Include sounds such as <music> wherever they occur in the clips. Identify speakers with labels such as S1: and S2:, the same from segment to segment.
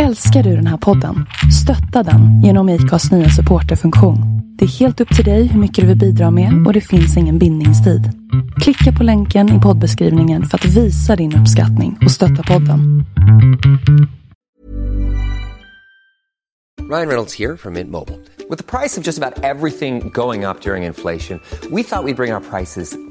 S1: Älskar du den här podden? Stötta den genom IKAs nya supporterfunktion. Det är helt upp till dig hur mycket du vill bidra med och det finns ingen bindningstid. Klicka på länken i poddbeskrivningen för att visa din uppskattning och stötta podden.
S2: Ryan Reynolds här från Mint Mobile. Med priset på nästan allt som går upp under inflationen, trodde vi att vi skulle bring våra priser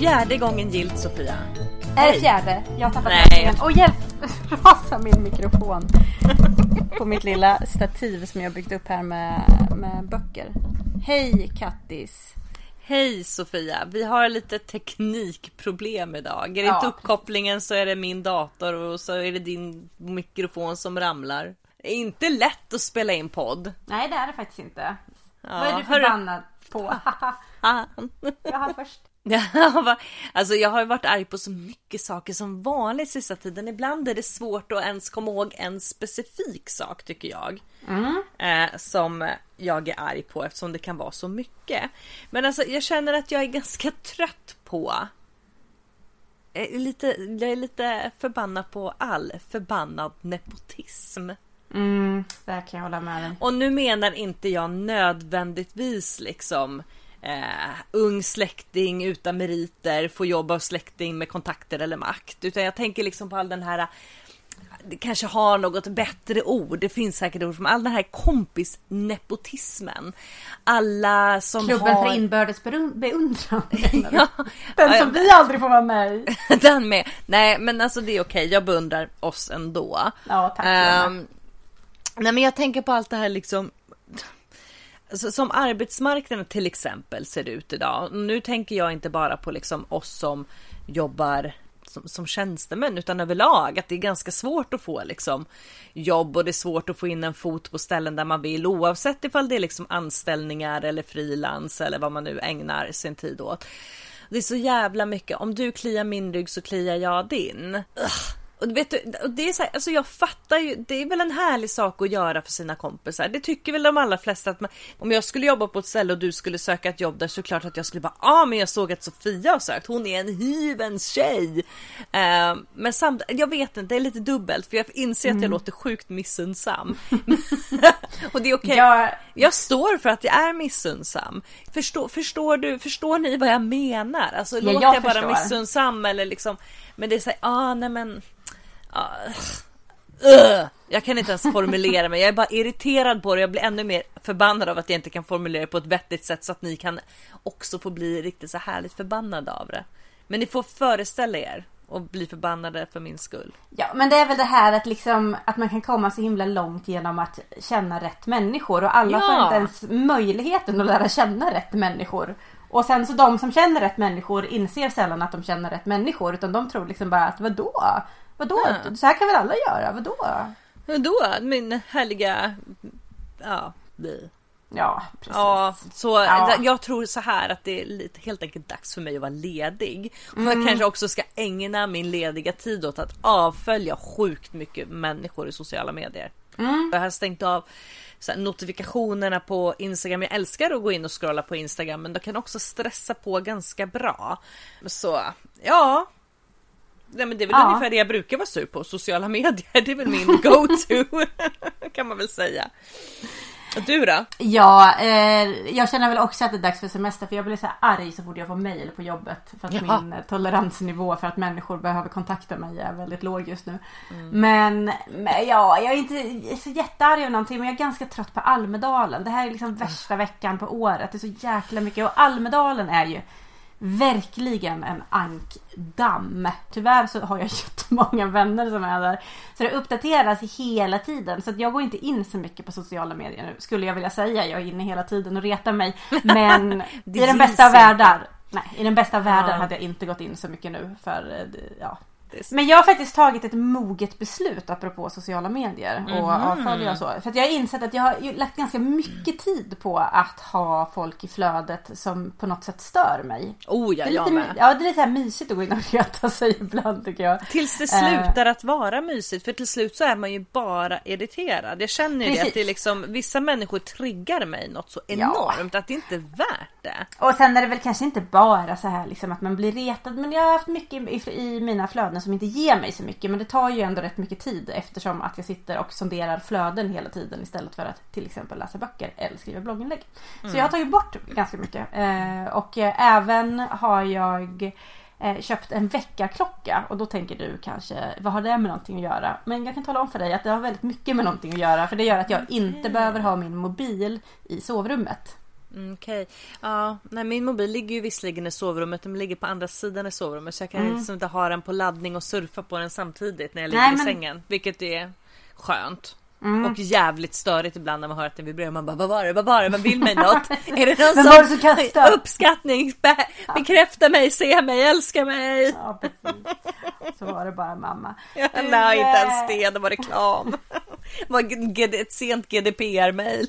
S3: Fjärde gången gilt Sofia.
S4: Är det fjärde? Jag har tappat
S3: Nej.
S4: Och hjälp! <laughs> Rasar min mikrofon. <laughs> På mitt lilla stativ som jag byggt upp här med, med böcker. Hej Kattis!
S3: Hej Sofia, vi har lite teknikproblem idag. Är det
S4: Ja.
S3: inte uppkopplingen så är det min dator och så är det din mikrofon som ramlar. Det är inte lätt att spela in podd.
S4: Nej det är det faktiskt inte. Vad är du förbannad på? <laughs>
S3: Ah.
S4: jag har först. <laughs>
S3: Alltså jag har ju varit arg på så mycket saker som vanligt sista tiden. Ibland är det svårt att ens komma ihåg en specifik sak tycker jag. Eh, som jag är arg på eftersom det kan vara så mycket. Men alltså jag känner att jag är ganska <laughs> trött på jag är lite, jag är lite förbannad på all förbannad nepotism.
S4: Mm, där kan jag hålla med dig.
S3: Och nu menar inte jag nödvändigtvis liksom eh, ung släkting utan meriter, får jobb av släkting med kontakter eller makt. Utan jag tänker liksom på all den här det kanske har något bättre ord. Det finns säkert ord som all den här kompisnepotismen. Alla som
S4: Klubben
S3: har...
S4: för inbördes beun- beundran. <laughs>
S3: Ja, <laughs>
S4: Den som vi aldrig får vara med i. <laughs>
S3: Den med. Nej men alltså det är okej, jag beundrar oss ändå.
S4: Ja, tack.
S3: Ehm, nej men jag tänker på allt det här liksom. Alltså, som arbetsmarknaden till exempel ser ut idag. Nu tänker jag inte bara på liksom oss som jobbar som, som tjänstemän utan överlag att det är ganska svårt att få liksom jobb och det är svårt att få in en fot på ställen där man vill oavsett ifall det är liksom anställningar eller frilans eller vad man nu ägnar sin tid åt. Det är så jävla mycket. Om du kliar min rygg så kliar jag din. Ugh. Och vet, du, det är så här, alltså jag fattar ju, det är väl en härlig sak att göra för sina kompisar. Det tycker väl de allra flesta att man, om jag skulle jobba på ett ställe och du skulle söka ett jobb där så klart att jag skulle bara, ja ah, men jag såg att Sofia har sökt, hon är en hyvens tjej. Eh, men samtidigt, jag vet inte, det är lite dubbelt för jag inser att jag låter sjukt missundsam. <laughs> <laughs> och det är okej.
S4: Jag-
S3: Jag står för att jag är missundsam. Förstår, förstår du, förstår ni vad jag menar? Alltså
S4: Ja,
S3: låter
S4: jag
S3: jag bara missundsam eller liksom, men det är såhär, ah nej men, ugh. jag kan inte ens formulera mig, jag är bara irriterad på det, jag blir ännu mer förbannad av att jag inte kan formulera det på ett vettigt sätt så att ni kan också få bli riktigt så härligt förbannade av det. Men ni får föreställa er och bli förbannade för min skull.
S4: Ja, men det är väl det här att liksom att man kan komma så himla långt genom att känna rätt människor och alla får
S3: Ja.
S4: inte ens möjligheten att lära känna rätt människor. Och sen så de som känner rätt människor inser sällan att de känner rätt människor utan de tror liksom bara att vadå? Vadå?
S3: Ja.
S4: Så här kan väl alla göra? Vadå?
S3: Då min härliga, ja, vi.
S4: Ja, precis.
S3: Ja, så
S4: Ja.
S3: jag tror så här att det är lite, helt enkelt dags för mig att vara ledig. Och
S4: Mm.
S3: jag kanske också ska ägna min lediga tid åt att avfölja sjukt mycket människor i sociala medier.
S4: Mm.
S3: Jag har stängt av här, notifikationerna på Instagram. Jag älskar att gå in och scrolla på Instagram men det kan också stressa på ganska bra. Så ja. Nej, men det är väl
S4: Ja.
S3: ungefär det jag brukar vara sur på. Sociala medier, <laughs> det är väl min go-to. <laughs> kan man väl säga. Och du då?
S4: Ja, eh, jag känner väl också att det är dags för semester för jag blir så arg så fort jag får mejl på jobbet. För att
S3: Jaha.
S4: min eh, toleransnivå för att människor behöver kontakta mig är väldigt låg just nu. Men, men ja, jag är inte så jättearg över någonting men jag är ganska trött på Almedalen. Det här är liksom värsta veckan på året. Det är så jäkla mycket och Almedalen är ju verkligen en ankdamm. Tyvärr så har jag <laughs> jättemånga vänner som är där. Så det uppdateras hela tiden. Så jag går inte in så mycket på sociala medier nu. Skulle jag vilja säga. Jag är inne hela tiden och retar mig. <laughs> Men i den bästa av världar Nej, i den bästa världen
S3: Ja.
S4: hade jag inte gått in så mycket nu för eh, ja.
S3: Det-
S4: Men jag har faktiskt tagit ett moget beslut apropå sociala medier och
S3: Mhm.
S4: avfölja och så. För att jag har insett att jag har lagt ganska mycket tid på att ha folk i flödet som på något sätt stör mig.
S3: Oh ja,
S4: Det
S3: jag med.
S4: ja, det är lite här mysigt att gå in och <laughs> reta sig ibland tycker jag.
S3: Tills det
S4: Eh.
S3: slutar att vara mysigt för till slut så är man ju bara irriterad. Jag känner ju det
S4: Precis.
S3: att det är liksom vissa människor triggar mig något så
S4: Ja.
S3: enormt att det inte är värt det.
S4: Och sen är det väl kanske inte bara så här liksom att man blir retad. Men jag har haft mycket i, i mina flöden som inte ger mig så mycket. Men det tar ju ändå rätt mycket tid eftersom att jag sitter och sonderar flöden hela tiden istället för att till exempel läsa böcker eller skriva blogginlägg. Så jag har tagit bort ganska mycket. Eh, och eh, även har jag eh, köpt en väckarklocka och då tänker du kanske vad har det med någonting att göra? Men jag kan tala om för dig att det har väldigt mycket med någonting att göra för det gör att jag inte behöver ha min mobil i sovrummet.
S3: Mm, Okej, ja, nej min mobil ligger ju visserligen i sovrummet, den ligger på andra sidan i sovrummet så jag kan liksom inte ha den på laddning och surfa på den samtidigt när jag ligger
S4: Nej,
S3: i
S4: men-
S3: sängen, vilket är skönt. Och jävligt störigt ibland när man hör att den vibrerar. Man bara vad var det, vad var det, vem vill mig något? <laughs> Är det någon
S4: det som kastade?
S3: uppskattning? Be- bekräfta mig, se mig, älska mig.
S4: Ja precis. Så var det bara mamma. Du,
S3: la inte ens
S4: eh,
S3: det, det var reklam. <laughs> Det var ett sent GDPR-mail.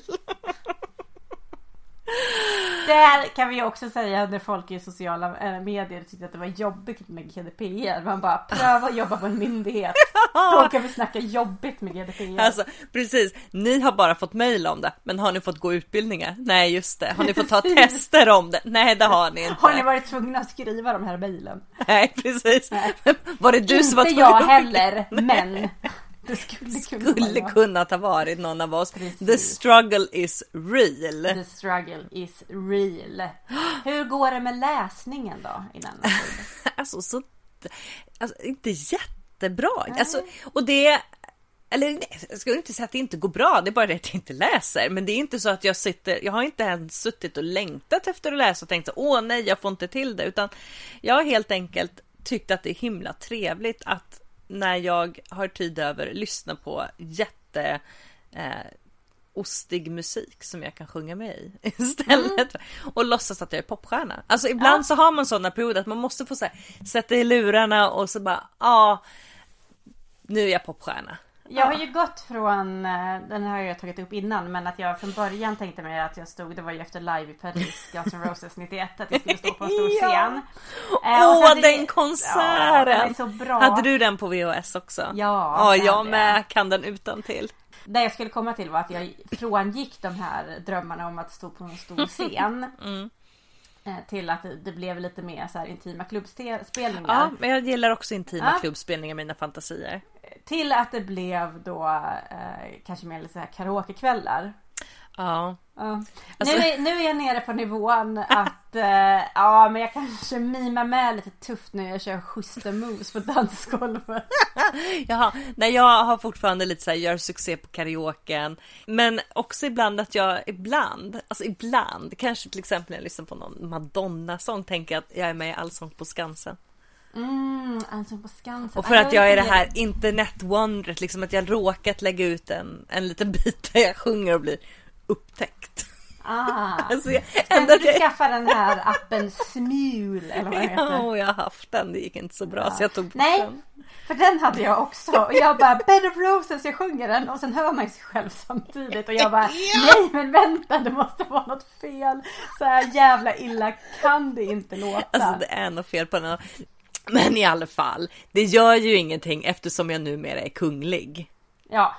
S3: <laughs>
S4: Där kan vi också säga när folk i sociala eh, medier tyckte att det var jobbigt med GDPR. Man bara pröva att jobba på en myndighet. <laughs> Då kan vi snacka jobbigt med GDPR.
S3: Alltså precis, ni har bara fått mail om det, men har ni fått gå utbildningar? Nej just det. Har ni fått ta tester om det? Nej det har ni inte.
S4: Har ni varit tvungna att skriva de här mejlen?
S3: Nej precis. Var det du som var
S4: Inte
S3: tvungen
S4: jag
S3: att-
S4: heller, men det skulle kunna
S3: Skulle
S4: vara.
S3: kunnat ha varit någon av oss.
S4: Precis.
S3: The struggle is real.
S4: The struggle is real. Hur går det med läsningen då i denna tid? <laughs>
S3: Alltså så... Alltså inte jättebra. Alltså, och det... Eller nej, jag skulle inte säga att det inte går bra, det är bara det att jag inte läser. Men det är inte så att jag sitter, jag har inte ens suttit och längtat efter att läsa och tänkt så, åh nej, jag får inte till det. Utan jag har helt enkelt tyckt att det är himla trevligt att när jag har tid över lyssna på jätte eh, ostig musik som jag kan sjunga med i <laughs> istället. Och låtsas att jag är popstjärna. Alltså ibland så har man sådana perioder att man måste få så här, sätta i lurarna och så bara, ja, nu är jag popstjärna.
S4: Jag har ju gått från, eh, den här har jag tagit upp innan, men att jag från början tänkte mig att jag stod, det var ju efter live i Paris, <laughs> Guns N' Roses 91, att jag skulle stå på en stor <laughs>
S3: Ja.
S4: scen. Eh,
S3: Åh,
S4: det-
S3: den
S4: Ja,
S3: konserten!
S4: den är så bra.
S3: Hade du den på VHS också?
S4: Ja,
S3: Ja,
S4: det
S3: jag med
S4: jag.
S3: kan den utan till.
S4: Det jag skulle komma till var att jag frångick de här drömmarna om att stå på en stor <laughs> scen.
S3: Mm.
S4: Eh, Till att det- blev lite mer så här intima klubbspelningar.
S3: Ja, men jag gillar också intima
S4: Ja.
S3: klubbspelningar, mina fantasier.
S4: Till att det blev då eh, kanske mer lite så här karaokekvällar.
S3: Ja,
S4: Ja.
S3: Alltså-
S4: Nu, är, nu är jag nere på nivån <laughs> att eh, ja men jag kanske mimar med lite tufft när jag kör schyssta moves på dansgolvet. <laughs>
S3: Jaha, nej jag har fortfarande lite så här, gör succé på karaoken. Men också ibland att jag, ibland, alltså ibland, kanske till exempel när jag lyssnar på någon Madonna-sång, tänker jag att jag är med i Allsång på Skansen.
S4: Mm, alltså på Skansen.
S3: Och för
S4: Ja,
S3: att jag är det här internetwondret, liksom att jag råkat lägga ut en, en liten bit där jag sjunger och blir upptäckt.
S4: Ah.
S3: Alltså <laughs> jag,
S4: Kan
S3: ändå
S4: inte du skaffa den här appen Smule eller vad den heter?
S3: Ja, jag har haft den, det gick inte så bra så jag tog bort
S4: Nej,
S3: den.
S4: för den hade jag också. Och jag bara Bed of Roses, jag sjunger den och sen hör man sig själv samtidigt. Och jag bara <laughs> nej men vänta det måste vara något fel. Så här jävla illa kan det inte låta.
S3: Alltså det är något fel på den. <laughs> Men i alla fall, det gör ju ingenting eftersom jag numera är kunglig.
S4: Ja.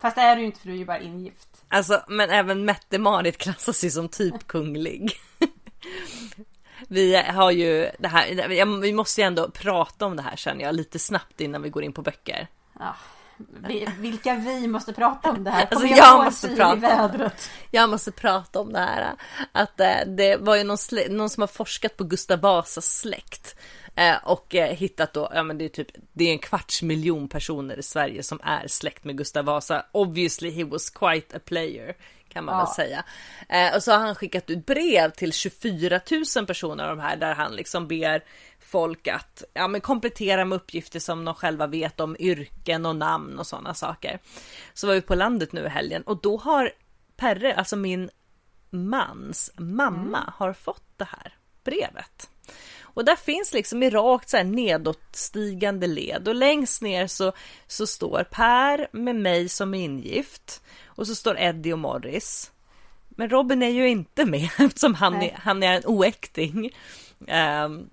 S4: Fast det är du ju inte för du är ju bara ingift.
S3: Alltså, men även Mette-Marit klassas ju som typ <laughs> kunglig. <laughs> Vi har ju det här, vi måste ju ändå prata om det här känner jag lite snabbt innan vi går in på böcker.
S4: Ja. Vi, vilka vi måste prata om det här.
S3: Alltså, jag måste prata. Jag måste prata om det här. Att eh, det var ju någon, någon som har forskat på Gustav Vasas släkt. Eh, och eh, hittat då, ja men det är typ, det är en kvarts miljon personer i Sverige som är släkt med Gustav Vasa. Obviously he was quite a player. Kan man
S4: Ja.
S3: väl säga. Eh, och så har han skickat ut brev till 24 000 personer av de här där han liksom ber folk att ja, men komplettera med uppgifter som de själva vet om yrken och namn och sådana saker. Så var vi på landet nu i helgen och då har Perre, alltså min mans mamma, har fått det här. brevet. Och där finns liksom i rakt så här nedåtstigande led och längst ner så, så står Per med mig som ingift och så står Eddie och Morris. Men Robin är ju inte med <laughs> eftersom han, är, han är en oäkting. Um,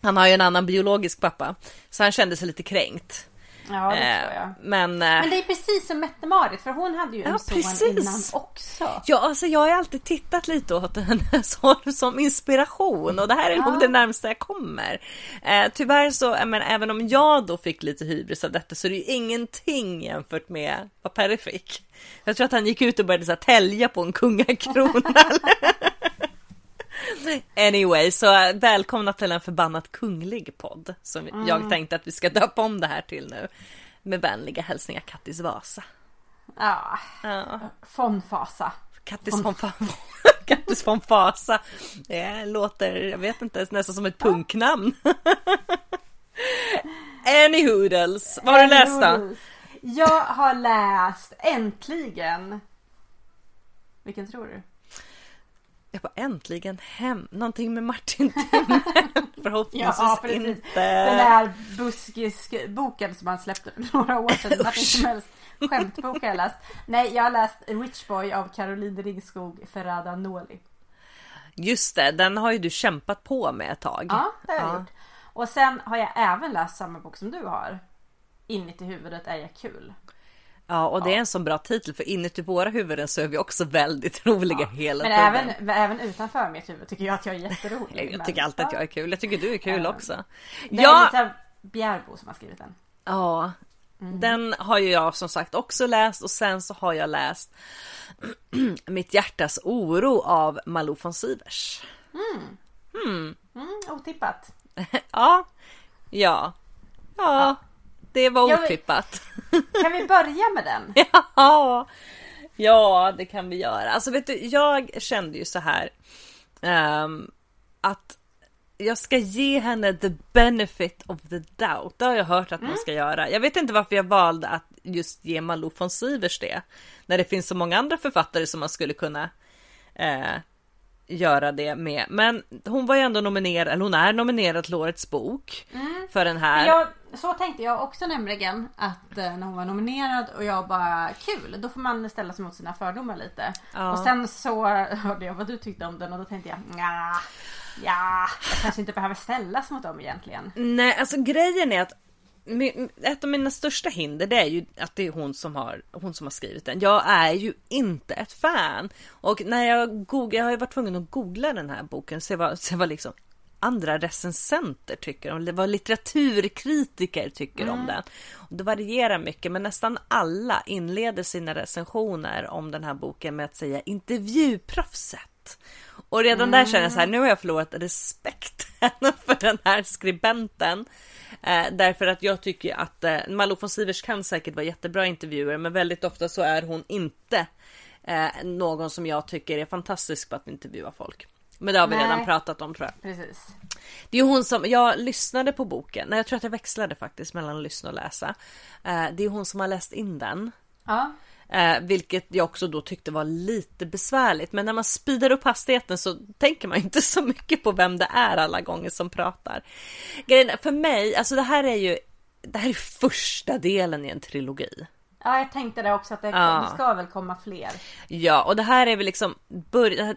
S3: han har ju en annan biologisk pappa, så han kände sig lite kränkt.
S4: Ja, det tror jag.
S3: Eh, men, eh,
S4: Men det är precis som Mette-Marit för hon hade ju en
S3: Ja,
S4: son
S3: precis.
S4: innan också.
S3: Ja, alltså jag har alltid tittat lite åt <laughs> henne som, som inspiration och det här är nog det närmsta jag kommer. Eh, tyvärr så, eh, men även om jag då fick lite hybris av detta så är det ju ingenting jämfört med vad Perry fick. Jag tror att han gick ut och började så här, tälja på en kungakrona. <laughs> <laughs> Anyway, så välkomna till en förbannat kunglig podd som jag tänkte att vi ska döpa om det här till nu. Med vänliga hälsningar Kattis Vasa.
S4: Ja,
S3: Ja.
S4: von Fasa.
S3: Kattis von, Fa- <laughs> Kattis von Fasa. Det låter, jag vet inte, nästan som ett punknamn. <laughs> Anyhoodles, vad har du läst då?
S4: Jag har läst äntligen. Vilken tror du?
S3: Jag bara äntligen hem, någonting med Martin Timell. <laughs> Förhoppningsvis
S4: precis.
S3: inte.
S4: Den där buskisboken som han släppte för några år sedan. Martin Timells skämtbok har jag läst. Nej, jag har läst Rich Boy av Caroline Ringskog Ferrada Noli.
S3: Just det, den har ju du kämpat på med ett tag.
S4: Ja, det har jag gjort. Och sen har jag även läst samma bok som du har. Inuti huvudet är jag kul.
S3: Ja, och det är en så bra titel för inuti våra huvuden så är vi också väldigt <laughs> roliga hela
S4: Men
S3: tiden.
S4: även, även utanför mitt huvud tycker jag att jag är jätterolig.
S3: Jag
S4: Men-
S3: tycker alltid att jag är kul. Jag tycker du är kul
S4: Ja.
S3: också.
S4: Det är
S3: Ja,
S4: Lisa Bjärbo som har skrivit den.
S3: ja.
S4: Mm.
S3: Den har ju jag som sagt också läst och sen så har jag läst <clears throat> Mitt hjärtas oro av Malou von Sivers.
S4: Mm, otippat. <laughs>
S3: Ja, ja, ja, det var otippat. <laughs>
S4: Kan vi börja med den? <laughs>
S3: Ja, ja, det kan vi göra. Alltså vet du, jag kände ju så här ehm, att jag ska ge henne the benefit of the doubt. Det har jag hört att man ska göra. Jag vet inte varför jag valde att just ge Malou von Sivers det. När det finns så många andra författare som man skulle kunna eh, göra det med. Men hon var ju ändå nominerad, eller hon är nominerad till årets bok. För den här.
S4: Jag, så tänkte jag också nämligen att eh, när hon var nominerad och jag bara kul, då får man ställa sig mot sina fördomar lite.
S3: Ja.
S4: Och sen så hörde jag vad du tyckte om den och då tänkte jag ja, ja, jag kanske inte behöver ställas mot dem egentligen.
S3: Nej, alltså grejen är att ett av mina största hinder det är ju att det är hon som har, hon som har skrivit den. Jag är ju inte ett fan. Och när jag googlar, jag har ju varit tvungen att googla den här boken, se vad, se vad liksom andra recensenter tycker om vad litteraturkritiker tycker om den. Och det varierar mycket men nästan alla inleder sina recensioner om den här boken med att säga intervjuproffset. Och redan där känner jag så här, nu har jag förlorat respekten <laughs> för den här skribenten. Eh, därför att jag tycker att eh, Malou von Sivers kan säkert vara jättebra intervjuer, men väldigt ofta så är hon inte eh, någon som jag tycker är fantastisk på att intervjua folk. Men det har vi
S4: Nej.
S3: redan pratat om tror jag.
S4: Precis.
S3: Det är hon som, jag lyssnade på boken, nej jag tror att jag växlade faktiskt mellan att lyssna och läsa. Eh, det är hon som har läst in den.
S4: Ja.
S3: Eh, vilket jag också då tyckte var lite besvärligt. Men när man speedar upp hastigheten så tänker man inte <laughs> så mycket på vem det är alla gånger som pratar. Grejen för mig, alltså det här är ju det här är första delen i en trilogi.
S4: ja, jag tänkte det också att det,
S3: Ja.
S4: det ska väl komma fler.
S3: Ja, och det här är väl liksom början.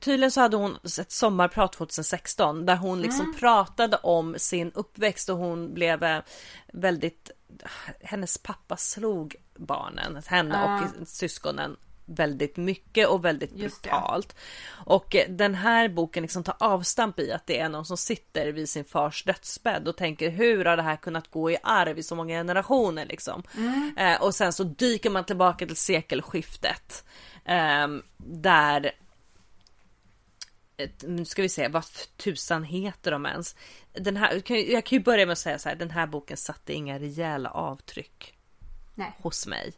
S3: Tydligen så hade hon ett sommarprat 2016 där hon liksom pratade om sin uppväxt och hon blev eh, väldigt hennes pappa slog barnen, henne och syskonen väldigt mycket och väldigt brutalt. Och eh, den här boken liksom tar avstamp i att det är någon som sitter vid sin fars dödsbädd och tänker hur har det här kunnat gå i arv i så många generationer liksom. Eh, och sen så dyker man tillbaka till sekelskiftet. ehm, där nu ska vi se, vad tusan heter de ens? Den här, jag kan ju börja med att säga så här, den här boken satte inga rejäla avtryck
S4: Nej.
S3: hos mig.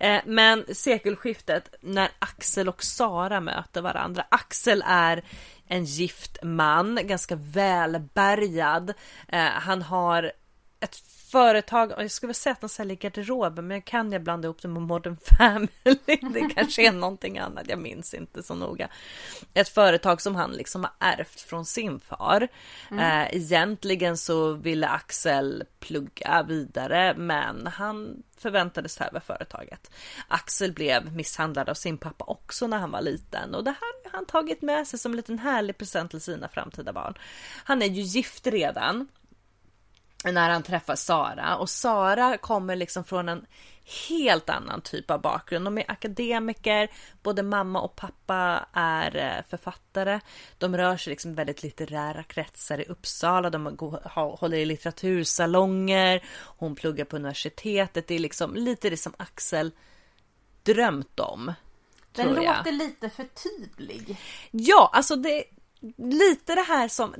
S3: Eh, men sekelskiftet när Axel och Sara möter varandra. Axel är en gift man, ganska välbärgad. Eh, han har ett företag, och jag skulle säga att de säljer garderober men kan jag blanda ihop det med Modern <laughs> Family? Det kanske är någonting annat, jag minns inte så noga. Ett företag som han liksom har ärvt från sin far. Mm. Eh, egentligen så ville Axel plugga vidare men han förväntades ta över företaget. Axel blev misshandlad av sin pappa också när han var liten och det här har han tagit med sig som en liten härlig present till sina framtida barn. Han är ju gift redan när han träffar Sara och Sara kommer liksom från en helt annan typ av bakgrund. De är akademiker, både mamma och pappa är eh, författare. De rör sig liksom väldigt litterära kretsar i Uppsala. De håller i litteratursalonger. Hon pluggar på universitetet. Det är liksom lite det som Axel drömt om.
S4: Den låter lite för tydlig.
S3: Ja, alltså det lite det här som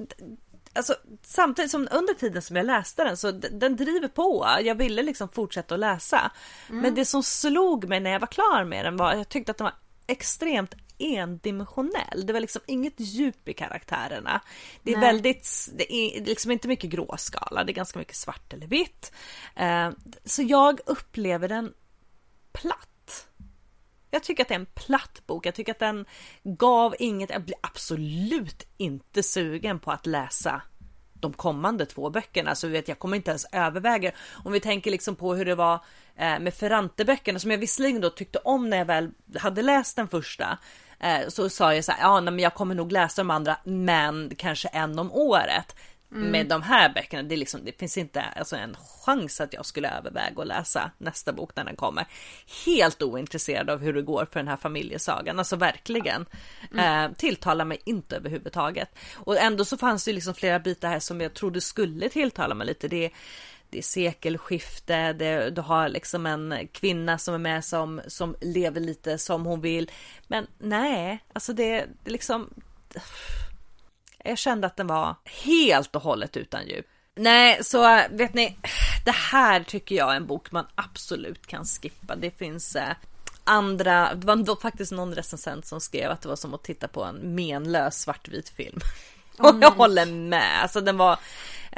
S3: alltså, samtidigt som under tiden som jag läste den så den driver på. Jag ville liksom fortsätta att läsa. Mm. Men det som slog mig när jag var klar med den var att jag tyckte att den var extremt endimensionell. Det var liksom inget djup i karaktärerna. Det är Nej. väldigt, det är liksom inte mycket gråskala, det är ganska mycket svart eller vitt. Eh, så jag upplever den platt. Jag tycker att det är en platt bok. Jag tycker att den gav inget. Jag blir absolut inte sugen på att läsa de kommande två böckerna. Alltså, så vet jag kommer inte ens överväga. Om vi tänker liksom på hur det var eh, med Ferrante-böckerna som jag visserligen då tyckte om när jag väl hade läst den första. Eh, så sa jag så här, ja men jag kommer nog läsa de andra men kanske en om året. Mm. Med de här böckerna, det, är liksom, det finns inte alltså, en chans att jag skulle överväga att läsa nästa bok när den kommer. Helt ointresserad av hur det går för den här familjesagan, alltså verkligen. Mm. Eh, tilltalar mig inte överhuvudtaget. Och ändå så fanns det liksom flera bitar här som jag trodde skulle tilltala mig lite. Det det är sekelskifte, det, du har liksom en kvinna som är med som, som lever lite som hon vill. Men nej, alltså det, det liksom jag kände att den var helt och hållet utan djup. Nej, så vet ni, det här tycker jag är en bok man absolut kan skippa. Det finns eh, andra, det var faktiskt någon recensent som skrev att det var som att titta på en menlös svartvit film. Och <laughs> jag håller med, alltså den var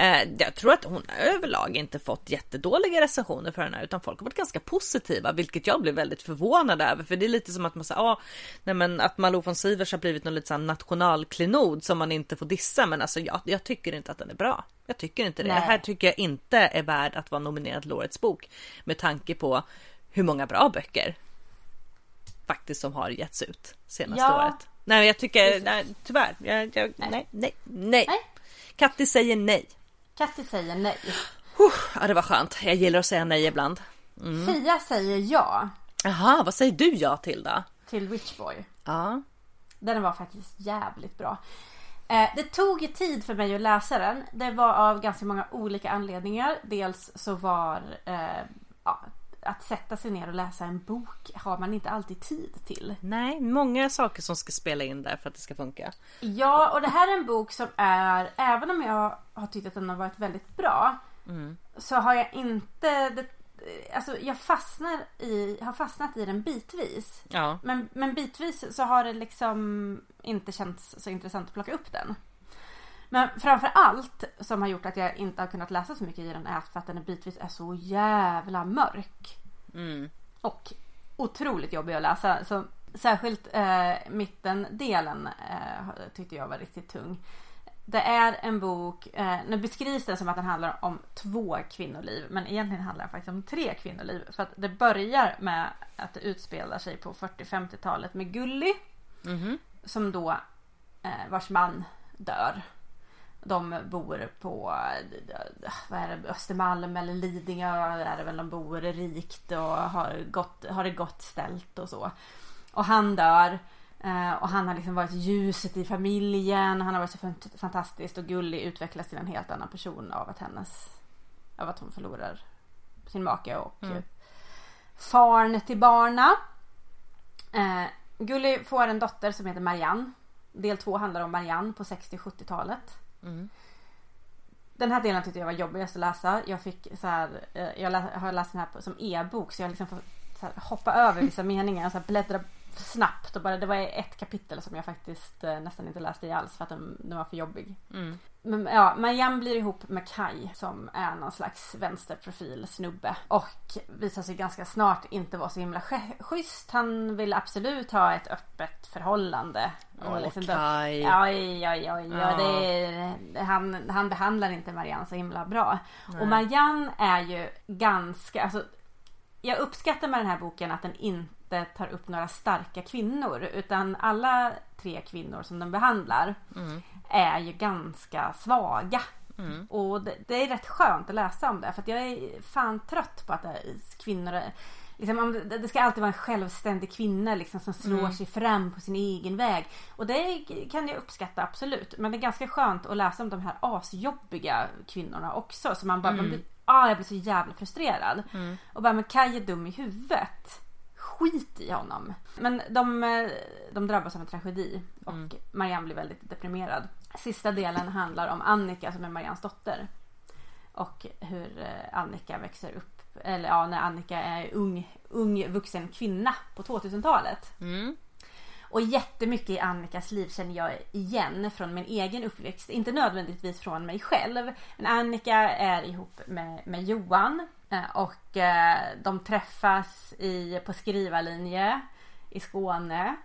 S3: Eh, jag tror att hon överlag inte fått jättedåliga recensioner för den här utan folk har varit ganska positiva vilket jag blev väldigt förvånad över för det är lite som att man säger ah, nej men att Malou von Sivers har blivit någon lite sån nationalklinod som man inte får dissa men alltså jag, jag tycker inte att den är bra. Jag tycker inte det. Nej. Det här tycker jag inte är värd att vara nominerad till årets bok med tanke på hur många bra böcker faktiskt som har getts ut senaste ja. året. Nej, jag tycker nej, tyvärr. Jag, jag, nej. nej, nej, nej. Katti säger nej.
S4: Katti säger nej.
S3: Uh, ja, det var skönt. Jag gillar att säga nej ibland.
S4: Mm. Fia säger ja.
S3: Jaha, vad säger du ja till då?
S4: Till Witchboy.
S3: Ja.
S4: Den var faktiskt jävligt bra. Eh, det tog ju tid för mig att läsa den. Det var av ganska många olika anledningar. Dels så var eh, ja, att sätta sig ner och läsa en bok har man inte alltid tid till.
S3: Nej, många saker som ska spela in där för att det ska funka.
S4: Ja, och det här är en bok som är, även om jag har tyckt att den har varit väldigt bra, mm. så har jag inte det, Alltså jag fastnar i, har fastnat i den bitvis.
S3: Ja.
S4: Men, men bitvis så har det liksom inte känts så intressant att plocka upp den. Men framför allt som har gjort att jag inte har kunnat läsa så mycket i den är för att den bitvis är så jävla mörk.
S3: Mm.
S4: Och otroligt jobbig att läsa. Så särskilt eh, mittendelen eh, tyckte jag var riktigt tung. Det är en bok, eh, nu beskrivs den som att den handlar om två kvinnoliv men egentligen handlar den faktiskt om tre kvinnoliv. För att det börjar med att det utspelar sig på 40-50-talet med Gully.
S3: Mm.
S4: Som då, eh, vars man dör. De bor på vad är det, Östermalm eller Lidingö är det väl de bor rikt och har, gott, har det gott ställt och så. Och han dör. Eh, och han har liksom varit ljuset i familjen. Han har varit så fantastiskt och gullig utvecklas till en helt annan person av att hennes av att hon förlorar sin make och mm. farn till barna. Eh, Gully får en dotter som heter Marianne. Del två handlar om Marianne på 60-70-talet.
S3: Mm.
S4: Den här delen tyckte jag var jobbigast att läsa. Jag fick så här, eh, jag har läst den här som e-bok så jag har liksom fått här, hoppa över vissa meningar. Så här, bläddra snabbt och bara det var ett kapitel som jag faktiskt eh, nästan inte läste i alls för att den, den var för jobbig. Men ja, Marianne blir ihop med Kai som är någon slags vänsterprofil snubbe och visar sig ganska snart inte vara så himla sch- schysst. Han vill absolut ha ett öppet förhållande. Och
S3: Åh,
S4: liksom
S3: Kai.
S4: Då, oj, oj, oj, ja. det, han, han behandlar inte Marianne så himla bra. Och Marianne är ju ganska, alltså jag uppskattar med den här boken att den inte tar upp några starka kvinnor utan alla tre kvinnor som den behandlar är ju ganska svaga. Och det, det är rätt skönt att läsa om det för att jag är fan trött på att kvinnor Liksom, om det, ska alltid vara en självständig kvinna liksom, som slår sig fram på sin egen väg. Och det kan jag uppskatta absolut. Men det är ganska skönt att läsa om de här asjobbiga kvinnorna också. Så man bara, man blir, ah, jag blir så jävla frustrerad. Och bara, men Kaj är dum i huvudet. Skit i honom. Men de, eh, de drabbas av en tragedi och Marianne blir väldigt deprimerad. Sista delen handlar om Annika som är Mariannes dotter. Och hur eh, Annika växer upp. Eller ja, när Annika är ung, ung vuxen kvinna på 2000-talet. Och jättemycket i Annikas liv känner jag igen från min egen uppväxt. Inte nödvändigtvis från mig själv. Men Annika är ihop med, med Johan. eh, Och eh, de träffas i, på skrivarlinje i Skåne.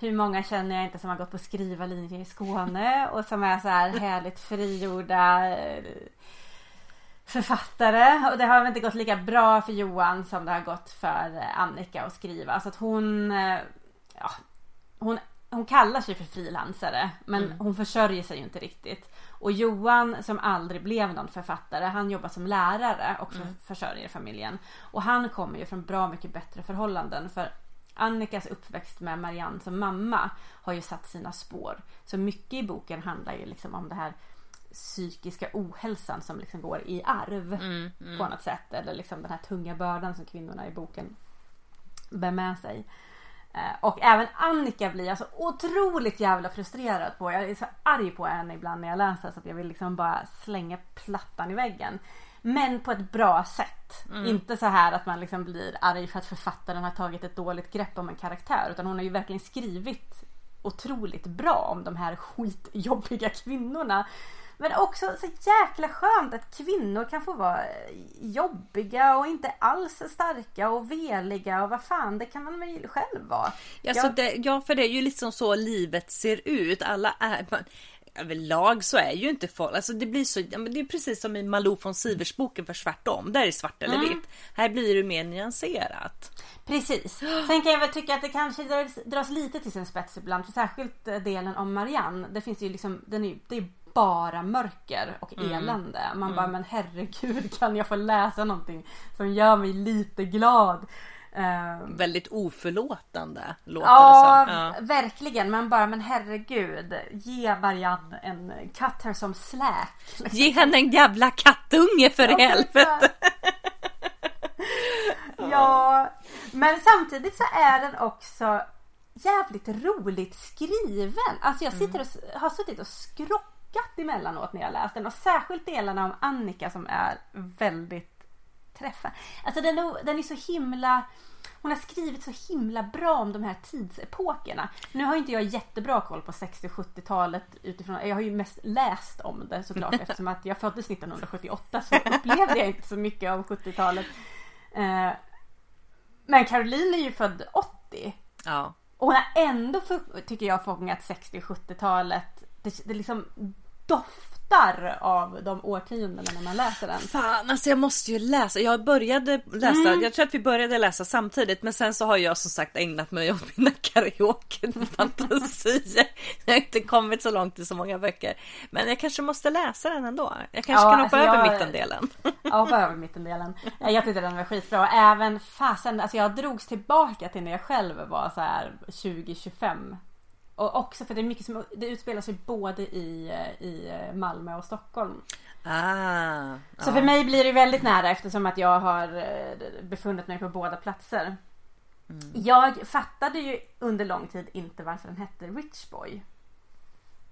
S4: Hur många känner jag inte som har gått på skrivarlinje i Skåne <laughs> och som är så här härligt frigjorda eh, författare och det har väl inte gått lika bra för Johan som det har gått för Annika att skriva. Så att hon, ja, hon, hon kallar sig för frilansare men hon försörjer sig ju inte riktigt. Och Johan som aldrig blev någon författare han jobbar som lärare och för, försörjer familjen. Och han kommer ju från bra mycket bättre förhållanden för Annikas uppväxt med Marianne som mamma har ju satt sina spår. Så mycket i boken handlar ju liksom om det här psykiska ohälsan som liksom går i arv på något sätt. Eller liksom den här tunga bördan som kvinnorna i boken bär med sig. Eh, Och även Annika blir jag så otroligt jävla frustrerad på. Jag är så arg på henne ibland när jag läser så att jag vill liksom bara slänga plattan i väggen. Men på ett bra sätt. Inte så här att man liksom blir arg för att författaren har tagit ett dåligt grepp om en karaktär. Utan hon har ju verkligen skrivit otroligt bra om de här skitjobbiga kvinnorna. Men också så jäkla skönt att kvinnor kan få vara jobbiga och inte alls starka och veliga och vad fan det kan man väl själv vara.
S3: Ja, så det, ja, för det är ju liksom så livet ser ut. Alla är... Man, överlag så är ju inte folk, alltså det blir så, det är precis som i Malou von Sivers boken för tvärtom. Där är det svart eller vitt. Här blir det mer nyanserat.
S4: Precis. Sen kan jag väl tycka att det kanske dras, dras lite till sin spets ibland. För särskilt eh, delen om Marianne. Det finns ju liksom, den är, det är bara mörker och elände. Man bara, men herregud kan jag få läsa någonting som gör mig lite glad. Ehm,
S3: Väldigt oförlåtande låter
S4: Ja,
S3: det som. Ja.
S4: verkligen. Men bara, men herregud. Ge Marianne en cut her som slack.
S3: Ge henne en jävla kattunge för helvete.
S4: Ja, men samtidigt så är den också jävligt roligt skriven. Alltså jag sitter och har suttit och skrockat emellanåt när jag läst den och särskilt delarna om Annika som är väldigt träffande. Alltså den, är- den är så himla hon har skrivit så himla bra om de här tidsepokerna. Nu har inte jag jättebra koll på 60 70-talet utifrån, jag har ju mest läst om det såklart <laughs> eftersom att jag föddes 1978 så upplevde jag inte så mycket av 70-talet. Eh, Men Caroline är ju född 80
S3: Ja.
S4: och hon har ändå, tycker jag, fångat 60 70-talet. Det, det liksom doftar av de årtiondena när man läser den.
S3: Fan alltså jag måste ju läsa. Jag började läsa,
S4: Mm.
S3: jag tror att vi började läsa samtidigt men sen så har jag som sagt ägnat mig åt mina <laughs> karaoke-fantasier. Jag har inte kommit så långt i så många böcker. Men jag kanske måste läsa den ändå. Jag kanske
S4: Ja,
S3: kan hoppa
S4: alltså
S3: över
S4: jag-
S3: mittendelen.
S4: Ja, bara över mittendelen. Jag tyckte den var skitbra. Och även fasen, alltså jag drogs tillbaka till när jag själv var så här 20-25. Och också för det är mycket som, det utspelar sig både i, eh, i Malmö och Stockholm.
S3: Ah,
S4: Så för mig blir det väldigt nära eftersom att jag har eh, befunnit mig på båda platser. Jag fattade ju under lång tid inte varför den hette Rich Boy.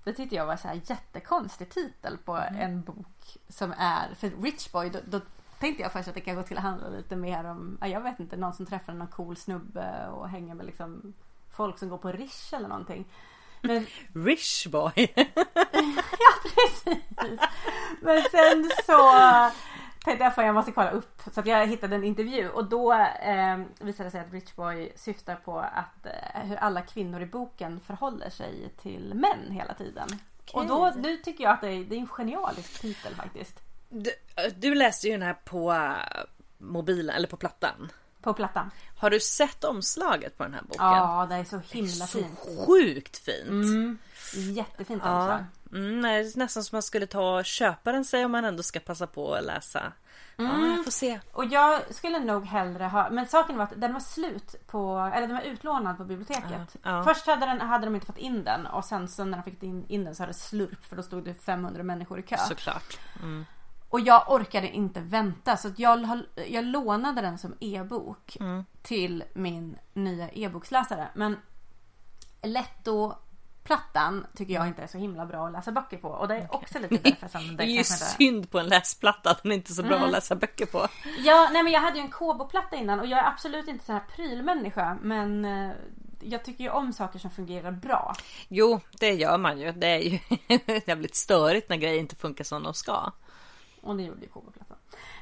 S4: Det tyckte jag var så här jättekonstig titel på en bok som är, för Rich Boy då, då tänkte jag först att det kanske skulle handla lite mer om, ja, jag vet inte, någon som träffar någon cool snubbe och hänger med liksom folk som går på Rish eller någonting. Men, <laughs>
S3: Rich boy. <laughs>
S4: ja precis. Men sen så tänkte jag att jag måste kolla upp så att jag hittade en intervju och då eh, visade det sig att Rich Boy syftar på att eh, hur alla kvinnor i boken förhåller sig till män hela tiden. Och då nu tycker jag att det är, det är en genialisk titel faktiskt.
S3: Du, du läste ju den här på eh, mobilen eller på plattan.
S4: På plattan.
S3: Har du sett omslaget på den här boken?
S4: Ja, det är så himla
S3: så
S4: fint.
S3: sjukt fint.
S4: Mm, jättefint omslag.
S3: Mm, det är nästan som man skulle ta och köpa den sig om man ändå ska passa på att läsa. Ja, jag får se.
S4: Och jag skulle nog hellre ha, men saken var att den var slut på, eller den var utlånad på biblioteket.
S3: Ja, ja.
S4: Först hade, den, hade de inte fått in den och sen så när de fick in, in den så hade det slurp för då stod det 500 människor i kö.
S3: Såklart.
S4: Och jag orkade inte vänta så jag, jag lånade den som e-bok
S3: Mm.
S4: till min nya e-boksläsare. Men Letto-plattan tycker jag inte är så himla bra att läsa böcker på. Och det är också lite därför som <laughs>
S3: Det är ju synd på en läsplatta att den inte är så bra att läsa böcker på.
S4: Ja, nej men jag hade ju en Kobo-platta innan och jag är absolut inte så här prylmänniska. Men eh, jag tycker ju om saker som fungerar bra.
S3: Jo, det gör man ju. Det är ju <laughs> jävligt störigt när grejer inte funkar som de ska.
S4: Och det gjorde ju Kobo-plattan.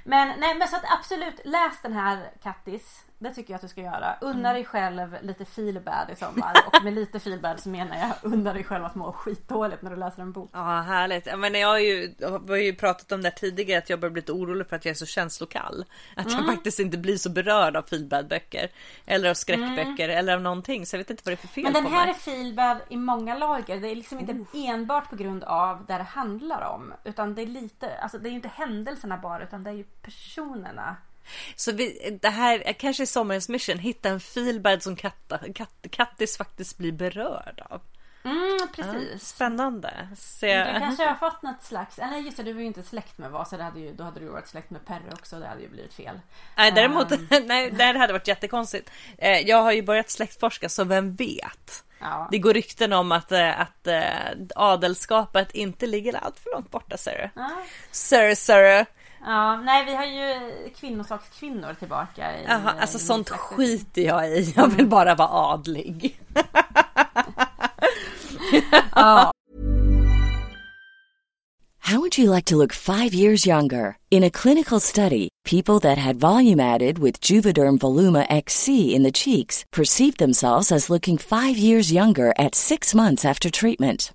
S4: Men nej men så att absolut läs den här Kattis. Det tycker jag att du ska göra. Unna dig själv lite feelbad i sommar. Och med lite feelbad så menar jag unna dig själv att må skitdåligt när du läser en bok.
S3: Ja, härligt. Ja, Men jag har ju, vi har ju pratat om det tidigare att jag börjar bli lite orolig för att jag är så känslokall. Att jag faktiskt inte blir så berörd av feelbad-böcker. Eller av skräckböcker eller av någonting. Så jag vet inte vad det är för fel
S4: Men den
S3: på
S4: här är feelbad i många lager. Det är liksom inte enbart på grund av det det handlar om. Utan det är lite, alltså det är ju inte händelserna bara utan det är ju personerna.
S3: Så vi, det här är kanske är sommarens mission. Hitta en feelbad som katta, katt, Kattis faktiskt blir berörd av.
S4: Mm, precis.
S3: Spännande. Så
S4: Du kanske har fått något slags, eller just det, du var ju inte släkt med Vasa, det hade ju, då hade du varit släkt med Perre också, det hade ju blivit fel.
S3: nej, däremot,
S4: Ehm. <laughs>
S3: nej, det hade varit jättekonstigt. Eh, Jag har ju börjat släktforska så vem vet?
S4: Ja.
S3: Det går rykten om att, eh, att eh, adelskapet inte ligger allt för långt borta ser du.
S4: Ja.
S3: Sir, sir.
S4: Ja, nej vi har ju kvinnosakskvinnor tillbaka i
S3: Jaha, alltså
S4: i
S3: sånt
S4: släkten.
S3: skiter jag i. Jag vill bara vara adlig. <laughs>
S5: How would you like to look five years younger? In a clinical study, people that had volume added with Juvederm Voluma XC in the cheeks perceived themselves as looking five years younger at six months after treatment.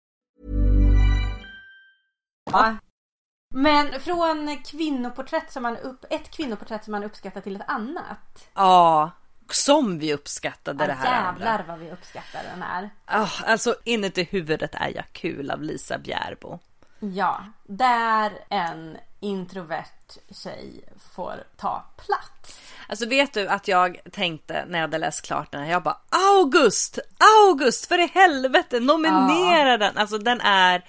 S4: Ja. Men från kvinnoporträtt som man upp, ett kvinnoporträtt som man uppskattar till ett annat.
S3: Ja, som vi uppskattade det
S4: Ja,
S3: här
S4: jävlar
S3: andra.
S4: vad vi uppskattar den här.
S3: Ah, alltså inuti huvudet är jag kul av Lisa Bjärbo.
S4: Ja, där en introvert tjej får ta plats.
S3: Alltså vet du att jag tänkte när jag hade läst klart den här, jag bara August! August! För i helvete nominera den! Alltså den är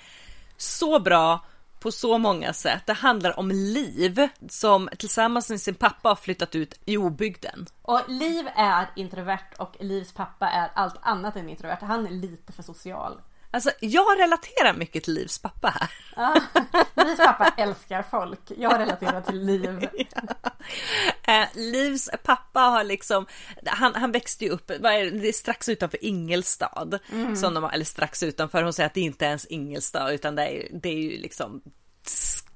S3: så bra på så många sätt. Det handlar om Liv som tillsammans med sin pappa har flyttat ut i obygden.
S4: Och Liv är introvert och Livs pappa är allt annat än introvert. Han är lite för social.
S3: Alltså jag relaterar mycket till Livs pappa här.
S4: Ja. Livs pappa älskar folk. Jag relaterar till Liv. <laughs>
S3: Eh, Livs pappa har liksom, han, han växte ju upp, det, är strax utanför Ingelstad. Som de, eller strax utanför, hon säger att det inte är ens Ingelstad utan det är, det är ju liksom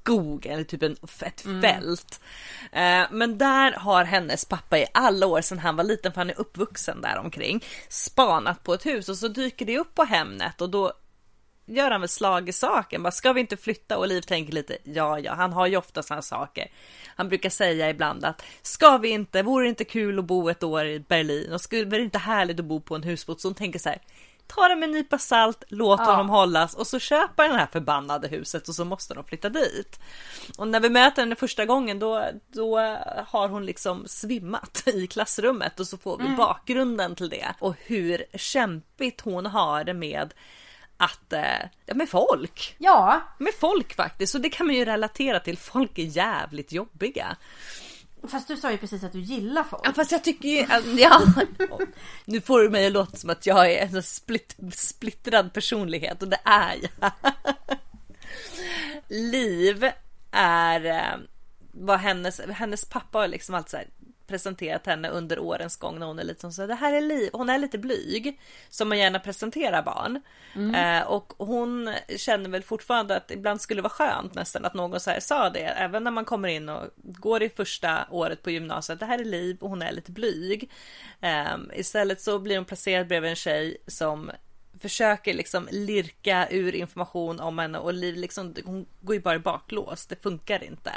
S3: skog eller typ en, ett fält. Eh, men där har hennes pappa i alla år sedan han var liten, för han är uppvuxen där omkring spanat på ett hus och så dyker det upp på Hemnet och då gör han väl slag i saken. Bara, ska vi inte flytta? Och Liv tänker lite, ja, ja, han har ju ofta sådana saker. Han brukar säga ibland att, ska vi inte, vore det inte kul att bo ett år i Berlin? Och skulle det inte härligt att bo på en husbåt? Så hon tänker så här, ta det med en nypa salt, låt honom hållas och så köpa det här förbannade huset och så måste de flytta dit. Och när vi möter henne första gången då, då har hon liksom svimmat <laughs> i klassrummet och så får vi bakgrunden till det och hur kämpigt hon har det med att, eh, ja med folk.
S4: Ja,
S3: Med folk faktiskt, och det kan man ju relatera till. Folk är jävligt jobbiga.
S4: Fast du sa ju precis att du gillar folk.
S3: Ja, fast jag tycker ju, <laughs> ja. <laughs> Nu får du mig att låta som att jag är en sån split, splittrad personlighet och det är jag. <laughs> Liv är eh, vad hennes, hennes pappa har liksom alltid så här presenterat henne under årens gång när hon är lite som så det här är Liv. Hon är lite blyg som man gärna presenterar barn eh, och hon känner väl fortfarande att ibland skulle det vara skönt nästan att någon så här sa det även när man kommer in och går i första året på gymnasiet. Det här är Liv och hon är lite blyg. Eh, istället så blir hon placerad bredvid en tjej som försöker liksom lirka ur information om henne och Liv liksom, hon går ju bara i baklås. Det funkar inte.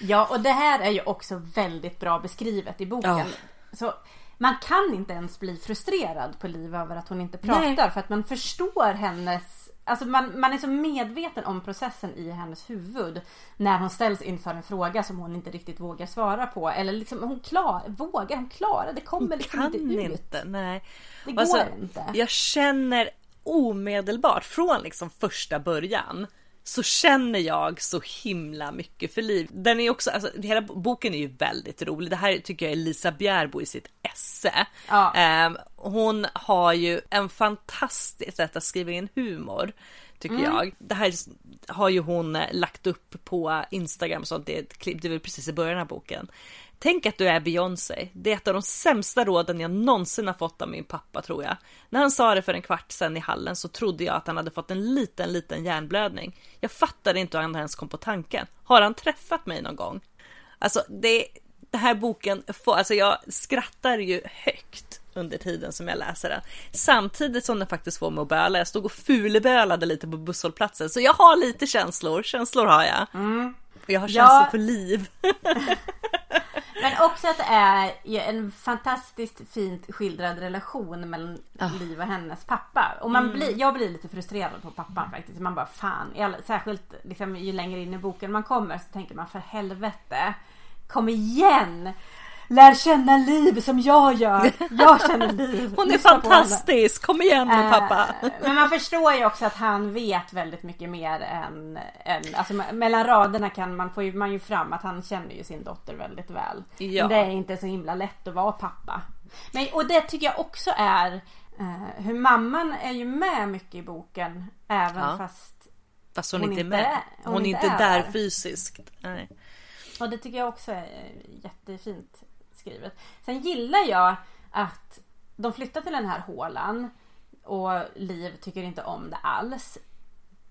S4: Ja, och det här är ju också väldigt bra beskrivet i boken.
S3: Ja.
S4: Så man kan inte ens bli frustrerad på Liv över att hon inte pratar
S3: Nej.
S4: för att man förstår hennes Alltså man, man är så medveten om processen i hennes huvud när hon ställs inför en fråga som hon inte riktigt vågar svara på. Eller liksom hon klar, vågar, hon klarar det kommer liksom inte ut.
S3: inte. Nej.
S4: Det
S3: alltså,
S4: går inte.
S3: Jag känner omedelbart från liksom första början så känner jag så himla mycket för liv. Den är också, alltså hela boken är ju väldigt rolig. Det här tycker jag är Lisa Bjärbo i sitt esse.
S4: Ja.
S3: Ehm, hon har ju en fantastisk sätt att skriva in humor. Tycker
S4: Mm.
S3: jag. Det här har ju hon lagt upp på Instagram och sånt. Det är ett klipp, det är väl precis i början av boken. Tänk att du är Beyoncé. Det är ett av de sämsta råden jag någonsin har fått av min pappa tror jag. När han sa det för en kvart sedan i hallen så trodde jag att han hade fått en liten, liten hjärnblödning. Jag fattade inte hur han ens kom på tanken. Har han träffat mig någon gång? Alltså det, det här boken, får, alltså jag skrattar ju högt under tiden som jag läser den. Samtidigt som den faktiskt får mig att böla. Jag stod och fulbölade lite på busshållplatsen. Så jag har lite känslor, känslor har jag. Och jag har
S4: Ja.
S3: känslor för liv. <laughs>
S4: Men också att det är en fantastiskt fint skildrad relation mellan
S3: Ah.
S4: Liv och hennes pappa. Och man
S3: Mm.
S4: blir, jag blir lite frustrerad på pappan faktiskt. Man bara fan, särskilt liksom, ju längre in i boken man kommer så tänker man för helvete. Kom igen! Lär känna Liv som jag gör. Jag känner Liv. <laughs>
S3: Hon är
S4: Lyssna
S3: fantastisk, kom igen nu
S4: Eh,
S3: pappa.
S4: Men man förstår ju också att han vet väldigt mycket mer än, än alltså me- mellan raderna kan man få ju, man ju fram att han känner ju sin dotter väldigt väl.
S3: Ja.
S4: Men det är inte så himla lätt att vara pappa. Men, och det tycker jag också är eh, hur mamman är ju med mycket i boken även
S3: Ja.
S4: fast
S3: Fast hon,
S4: hon
S3: inte är med.
S4: är-
S3: Hon,
S4: hon
S3: är
S4: inte
S3: inte
S4: är
S3: där
S4: där.
S3: fysiskt. Nej.
S4: Och det tycker jag också är jättefint skrivet. Sen gillar jag att de flyttar till den här hålan och Liv tycker inte om det alls.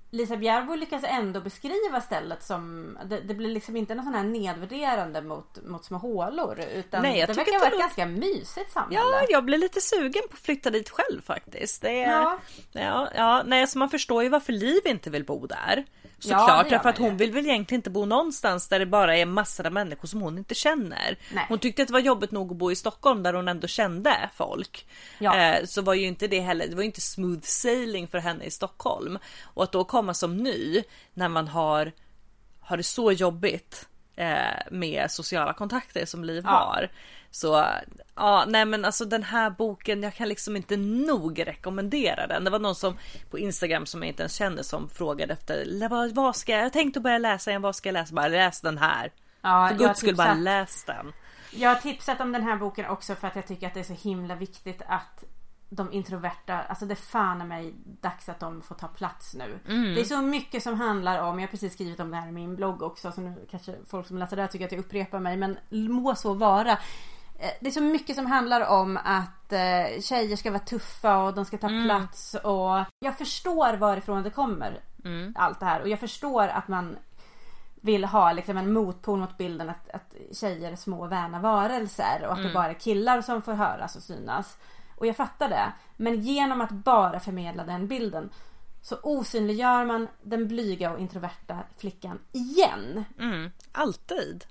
S4: Lisa Bjärbo lyckas ändå beskriva stället som det, det blir liksom inte någon sån här nedvärderande mot, mot små hålor utan
S3: Nej, jag
S4: det verkar vara ett ganska mysigt samhälle.
S3: Ja, jag blir lite sugen på att flytta dit själv faktiskt. Det är,
S4: Ja.
S3: ja. Ja, nej, så man förstår ju varför Liv inte vill bo där.
S4: Ja,
S3: Såklart,
S4: gör
S3: därför att hon vill väl egentligen inte bo någonstans där det bara är massor av människor som hon inte känner.
S4: Nej.
S3: Hon tyckte att det var jobbigt nog att bo i Stockholm där hon ändå kände folk.
S4: Ja.
S3: Eh, så var ju inte det heller, det var ju inte smooth sailing för henne i Stockholm. Och att då komma som ny när man har, har det så jobbigt eh, med sociala kontakter som Liv
S4: Ja.
S3: har. Så ja, nej men alltså den här boken, jag kan liksom inte nog rekommendera den. Det var någon som på Instagram som jag inte ens känner som frågade efter vad, vad ska jag, jag tänkte börja läsa igen, vad ska jag läsa? Bara läs den här.
S4: Ja,
S3: För guds skull bara läs den.
S4: Jag har tipsat om den här boken också för att jag tycker att det är så himla viktigt att de introverta, alltså det är fan mig dags att de får ta plats nu.
S3: Mm.
S4: Det är så mycket som handlar om, jag har precis skrivit om det här i min blogg också så nu kanske folk som läser det här tycker att jag upprepar mig men må så vara. Eh, Det är så mycket som handlar om att eh, tjejer ska vara tuffa och de ska ta plats och jag förstår varifrån det kommer. Allt det här och jag förstår att man vill ha liksom en motpol mot bilden att, att tjejer är små väna varelser och att det bara är killar som får höras och synas. Och jag fattar det. Men genom att bara förmedla den bilden så osynliggör man den blyga och introverta flickan igen.
S3: Mm, alltid.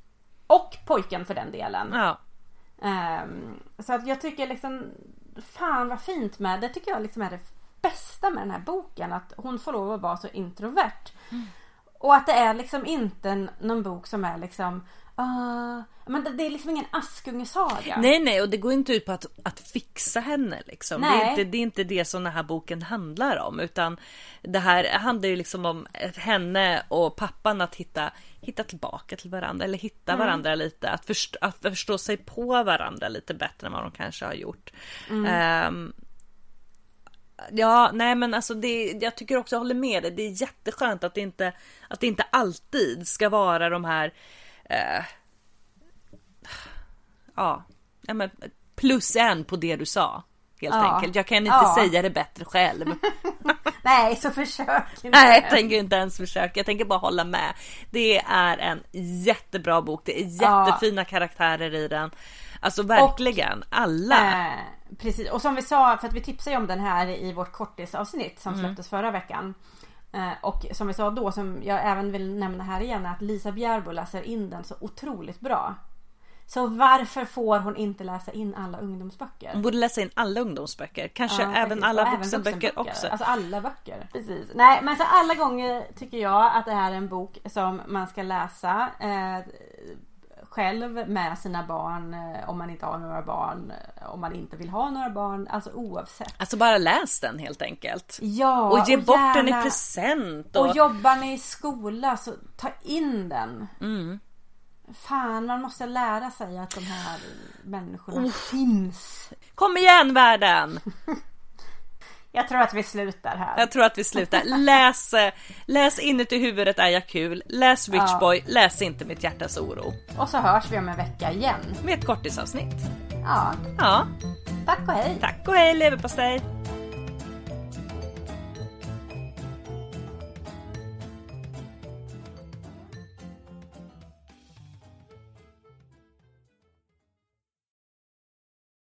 S4: Och pojken för den delen.
S3: Ja.
S4: Ehm, så att jag tycker liksom Fan vad fint med det tycker jag liksom är det bästa med den här boken. Att hon får lov att vara så introvert. Och att det är liksom inte någon bok som är liksom ah, men det, är liksom ingen Askungesaga.
S3: Nej nej och det går inte ut på att, att fixa henne liksom. Det, är inte, det är inte det som den här boken handlar om utan det här handlar ju liksom om henne och pappan att hitta, hitta tillbaka till varandra eller hitta
S4: Mm.
S3: varandra lite. Att, förstå, att förstå sig på varandra lite bättre än vad de kanske har gjort.
S4: Mm.
S3: Ehm, Ja, nej men alltså det, jag tycker också jag håller med dig. Det är jätteskönt att det inte, att det inte alltid ska vara de här eh, ja, ja men plus en på det du sa. Helt
S4: Ja.
S3: enkelt. Jag kan inte
S4: Ja.
S3: säga det bättre själv. <laughs>
S4: Nej så försök inte.
S3: Nej, jag tänker inte ens försöka. Jag tänker bara hålla med. Det är en jättebra bok. Det är
S4: Ja.
S3: jättefina karaktärer i den. Alltså verkligen alla.
S4: Eh, precis, och som vi sa, för att vi tipsade ju om den här i vårt kortisavsnitt som
S3: Mm.
S4: släpptes förra veckan. Eh, och som vi sa då, som jag även vill nämna här igen, är att Lisa Bjärbo läser in den så otroligt bra. Så varför får hon inte läsa in alla ungdomsböcker?
S3: Hon borde läsa in alla ungdomsböcker. Kanske
S4: Ja,
S3: även alla vuxenböcker också.
S4: Alltså alla böcker. Precis. Nej men så alla gånger tycker jag att det här är en bok som man ska läsa eh, själv med sina barn eh, om man inte har några barn. eh, Om man inte vill ha några barn. Alltså oavsett.
S3: Alltså bara läs den helt enkelt.
S4: Ja,
S3: och ge bort den i
S4: gärna-
S3: present. Och,
S4: Och jobbar ni i skola så ta in den.
S3: Mm.
S4: Fan man måste lära sig att de här människorna
S3: Oh.
S4: finns.
S3: Kom igen världen! <laughs>
S4: Jag tror att vi slutar här.
S3: Jag tror att vi slutar. Läs, eh, läs inuti huvudet är jag kul. Läs Rich
S4: Ja.
S3: Läs inte mitt hjärtas oro.
S4: Och så hörs vi om en vecka igen.
S3: Med ett kortisavsnitt.
S4: Ja,
S3: Ja,
S4: tack och hej.
S3: tack och hej leverpastej.